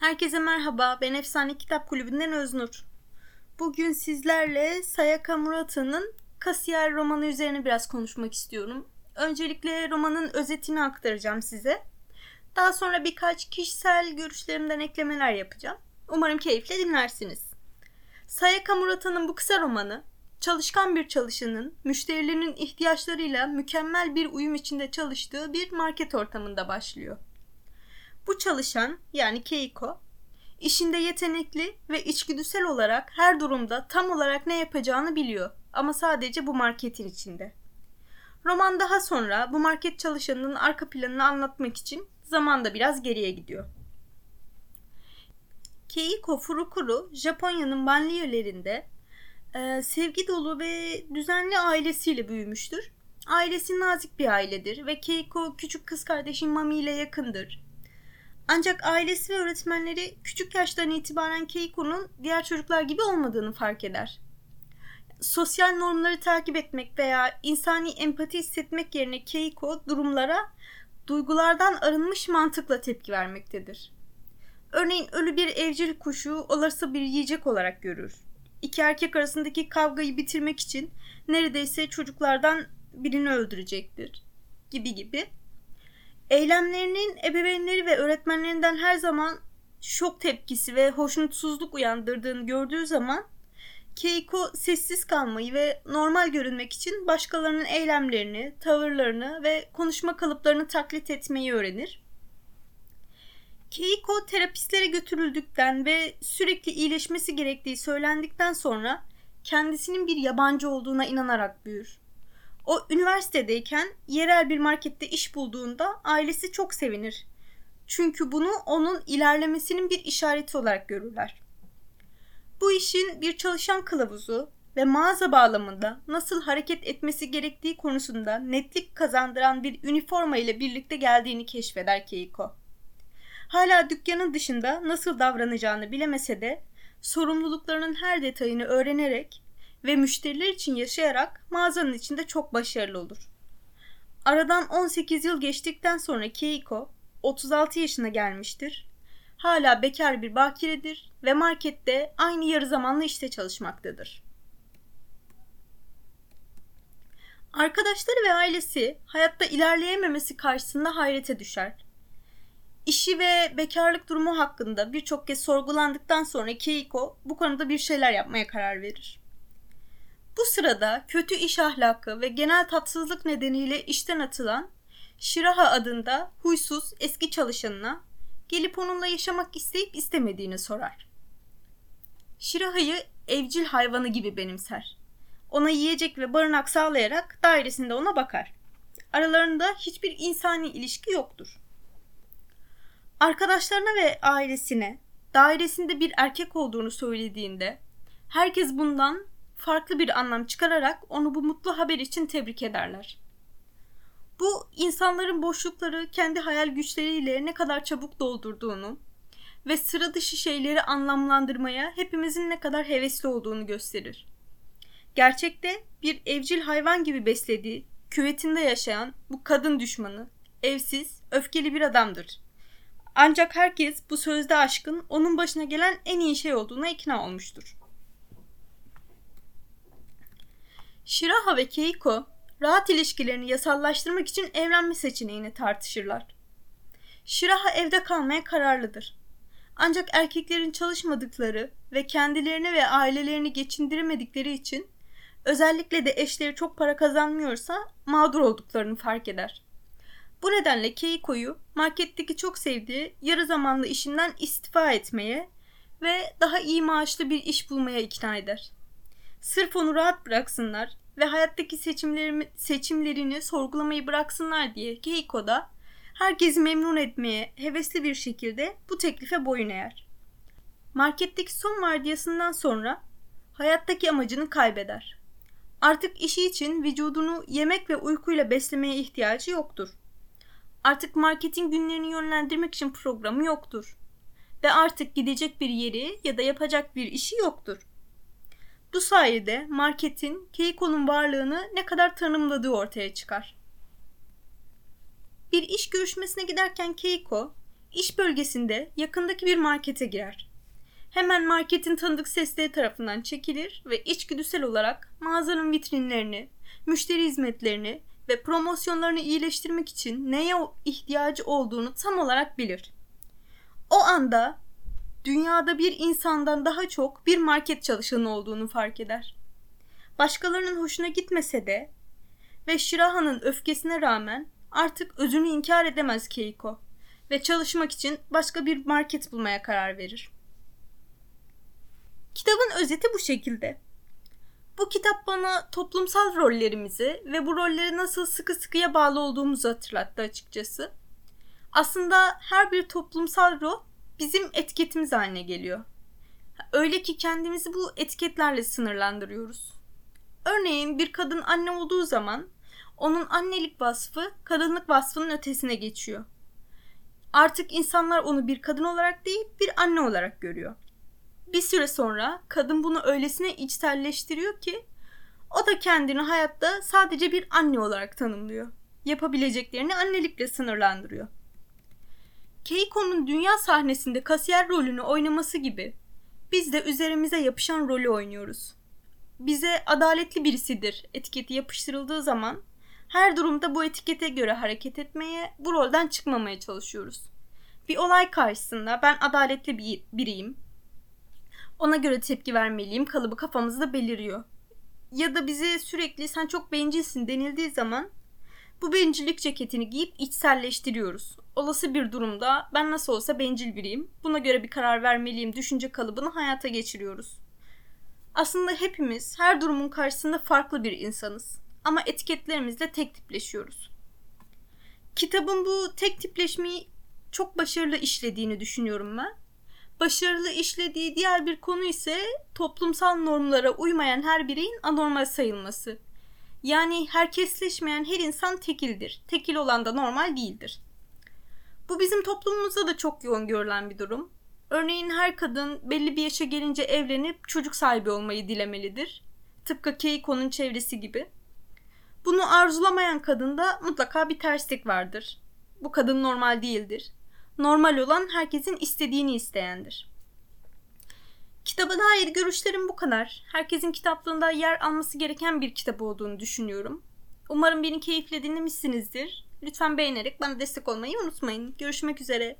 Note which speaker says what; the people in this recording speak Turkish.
Speaker 1: Herkese merhaba, ben Efsane Kitap Kulübü'nden Öznur. Bugün sizlerle Sayaka Murata'nın Kasiyer romanı üzerine biraz konuşmak istiyorum. Öncelikle romanın özetini aktaracağım size. Daha sonra birkaç kişisel görüşlerimden eklemeler yapacağım. Umarım keyifle dinlersiniz. Sayaka Murata'nın bu kısa romanı, çalışkan bir çalışanın müşterilerinin ihtiyaçlarıyla mükemmel bir uyum içinde çalıştığı bir market ortamında başlıyor. Bu çalışan yani Keiko işinde yetenekli ve içgüdüsel olarak her durumda tam olarak ne yapacağını biliyor ama sadece bu marketin içinde. Roman daha sonra bu market çalışanının arka planını anlatmak için zamanda biraz geriye gidiyor. Keiko Furukuru Japonya'nın banliyölerinde e, sevgi dolu ve düzenli ailesiyle büyümüştür. Ailesi nazik bir ailedir ve Keiko küçük kız kardeşi Mami ile yakındır. Ancak ailesi ve öğretmenleri küçük yaştan itibaren Keiko'nun diğer çocuklar gibi olmadığını fark eder. Sosyal normları takip etmek veya insani empati hissetmek yerine Keiko durumlara duygulardan arınmış mantıkla tepki vermektedir. Örneğin ölü bir evcil kuşu olası bir yiyecek olarak görür. İki erkek arasındaki kavgayı bitirmek için neredeyse çocuklardan birini öldürecektir. Gibi gibi. Eylemlerinin ebeveynleri ve öğretmenlerinden her zaman şok tepkisi ve hoşnutsuzluk uyandırdığını gördüğü zaman Keiko sessiz kalmayı ve normal görünmek için başkalarının eylemlerini, tavırlarını ve konuşma kalıplarını taklit etmeyi öğrenir. Keiko terapistlere götürüldükten ve sürekli iyileşmesi gerektiği söylendikten sonra kendisinin bir yabancı olduğuna inanarak büyür. O üniversitedeyken yerel bir markette iş bulduğunda ailesi çok sevinir. Çünkü bunu onun ilerlemesinin bir işareti olarak görürler. Bu işin bir çalışan kılavuzu ve mağaza bağlamında nasıl hareket etmesi gerektiği konusunda netlik kazandıran bir üniforma ile birlikte geldiğini keşfeder Keiko. Hala dükkanın dışında nasıl davranacağını bilemese de sorumluluklarının her detayını öğrenerek ve müşteriler için yaşayarak mağazanın içinde çok başarılı olur. Aradan 18 yıl geçtikten sonra Keiko 36 yaşına gelmiştir. Hala bekar bir bakiredir ve markette aynı yarı zamanlı işte çalışmaktadır. Arkadaşları ve ailesi hayatta ilerleyememesi karşısında hayrete düşer. İşi ve bekarlık durumu hakkında birçok kez sorgulandıktan sonra Keiko bu konuda bir şeyler yapmaya karar verir. Bu sırada kötü iş ahlakı ve genel tatsızlık nedeniyle işten atılan Shiraha adında huysuz eski çalışanına gelip onunla yaşamak isteyip istemediğini sorar. Shiraha'yı evcil hayvanı gibi benimser. Ona yiyecek ve barınak sağlayarak dairesinde ona bakar. Aralarında hiçbir insani ilişki yoktur. Arkadaşlarına ve ailesine dairesinde bir erkek olduğunu söylediğinde herkes bundan farklı bir anlam çıkararak onu bu mutlu haber için tebrik ederler. Bu insanların boşlukları kendi hayal güçleriyle ne kadar çabuk doldurduğunu ve sıra dışı şeyleri anlamlandırmaya hepimizin ne kadar hevesli olduğunu gösterir. Gerçekte bir evcil hayvan gibi beslediği, küvetinde yaşayan bu kadın düşmanı, evsiz, öfkeli bir adamdır. Ancak herkes bu sözde aşkın onun başına gelen en iyi şey olduğuna ikna olmuştur. Shiraha ve Keiko rahat ilişkilerini yasallaştırmak için evlenme seçeneğini tartışırlar. Shiraha evde kalmaya kararlıdır. Ancak erkeklerin çalışmadıkları ve kendilerini ve ailelerini geçindiremedikleri için özellikle de eşleri çok para kazanmıyorsa mağdur olduklarını fark eder. Bu nedenle Keiko'yu marketteki çok sevdiği yarı zamanlı işinden istifa etmeye ve daha iyi maaşlı bir iş bulmaya ikna eder. Sırf onu rahat bıraksınlar ve hayattaki seçimlerini, seçimlerini sorgulamayı bıraksınlar diye Keiko da herkesi memnun etmeye hevesli bir şekilde bu teklife boyun eğer. Marketteki son vardiyasından sonra hayattaki amacını kaybeder. Artık işi için vücudunu yemek ve uykuyla beslemeye ihtiyacı yoktur. Artık marketin günlerini yönlendirmek için programı yoktur. Ve artık gidecek bir yeri ya da yapacak bir işi yoktur. Bu sayede marketin Keiko'nun varlığını ne kadar tanımladığı ortaya çıkar. Bir iş görüşmesine giderken Keiko, iş bölgesinde yakındaki bir markete girer. Hemen marketin tanıdık sesleri tarafından çekilir ve içgüdüsel olarak mağazanın vitrinlerini, müşteri hizmetlerini ve promosyonlarını iyileştirmek için neye ihtiyacı olduğunu tam olarak bilir. O anda dünyada bir insandan daha çok bir market çalışanı olduğunu fark eder. Başkalarının hoşuna gitmese de ve Shiraha'nın öfkesine rağmen artık özünü inkar edemez Keiko ve çalışmak için başka bir market bulmaya karar verir. Kitabın özeti bu şekilde. Bu kitap bana toplumsal rollerimizi ve bu rollere nasıl sıkı sıkıya bağlı olduğumuzu hatırlattı açıkçası. Aslında her bir toplumsal rol bizim etiketimiz haline geliyor. Öyle ki kendimizi bu etiketlerle sınırlandırıyoruz. Örneğin bir kadın anne olduğu zaman onun annelik vasfı kadınlık vasfının ötesine geçiyor. Artık insanlar onu bir kadın olarak değil bir anne olarak görüyor. Bir süre sonra kadın bunu öylesine içselleştiriyor ki o da kendini hayatta sadece bir anne olarak tanımlıyor. Yapabileceklerini annelikle sınırlandırıyor. Keiko'nun dünya sahnesinde kasiyer rolünü oynaması gibi biz de üzerimize yapışan rolü oynuyoruz. Bize adaletli birisidir etiketi yapıştırıldığı zaman her durumda bu etikete göre hareket etmeye, bu rolden çıkmamaya çalışıyoruz. Bir olay karşısında ben adaletli bir biriyim. Ona göre tepki vermeliyim kalıbı kafamızda beliriyor. Ya da bize sürekli sen çok bencilsin denildiği zaman bu bencillik ceketini giyip içselleştiriyoruz. Olası bir durumda ben nasıl olsa bencil biriyim. Buna göre bir karar vermeliyim düşünce kalıbını hayata geçiriyoruz. Aslında hepimiz her durumun karşısında farklı bir insanız. Ama etiketlerimizle tek tipleşiyoruz. Kitabın bu tek tipleşmeyi çok başarılı işlediğini düşünüyorum ben. Başarılı işlediği diğer bir konu ise toplumsal normlara uymayan her bireyin anormal sayılması. Yani herkesleşmeyen her insan tekildir. Tekil olan da normal değildir. Bu bizim toplumumuzda da çok yoğun görülen bir durum. Örneğin her kadın belli bir yaşa gelince evlenip çocuk sahibi olmayı dilemelidir. Tıpkı Keiko'nun çevresi gibi. Bunu arzulamayan kadında mutlaka bir terslik vardır. Bu kadın normal değildir. Normal olan herkesin istediğini isteyendir. Kitaba dair görüşlerim bu kadar. Herkesin kitaplığında yer alması gereken bir kitap olduğunu düşünüyorum. Umarım beni keyifle dinlemişsinizdir. Lütfen beğenerek bana destek olmayı unutmayın. Görüşmek üzere.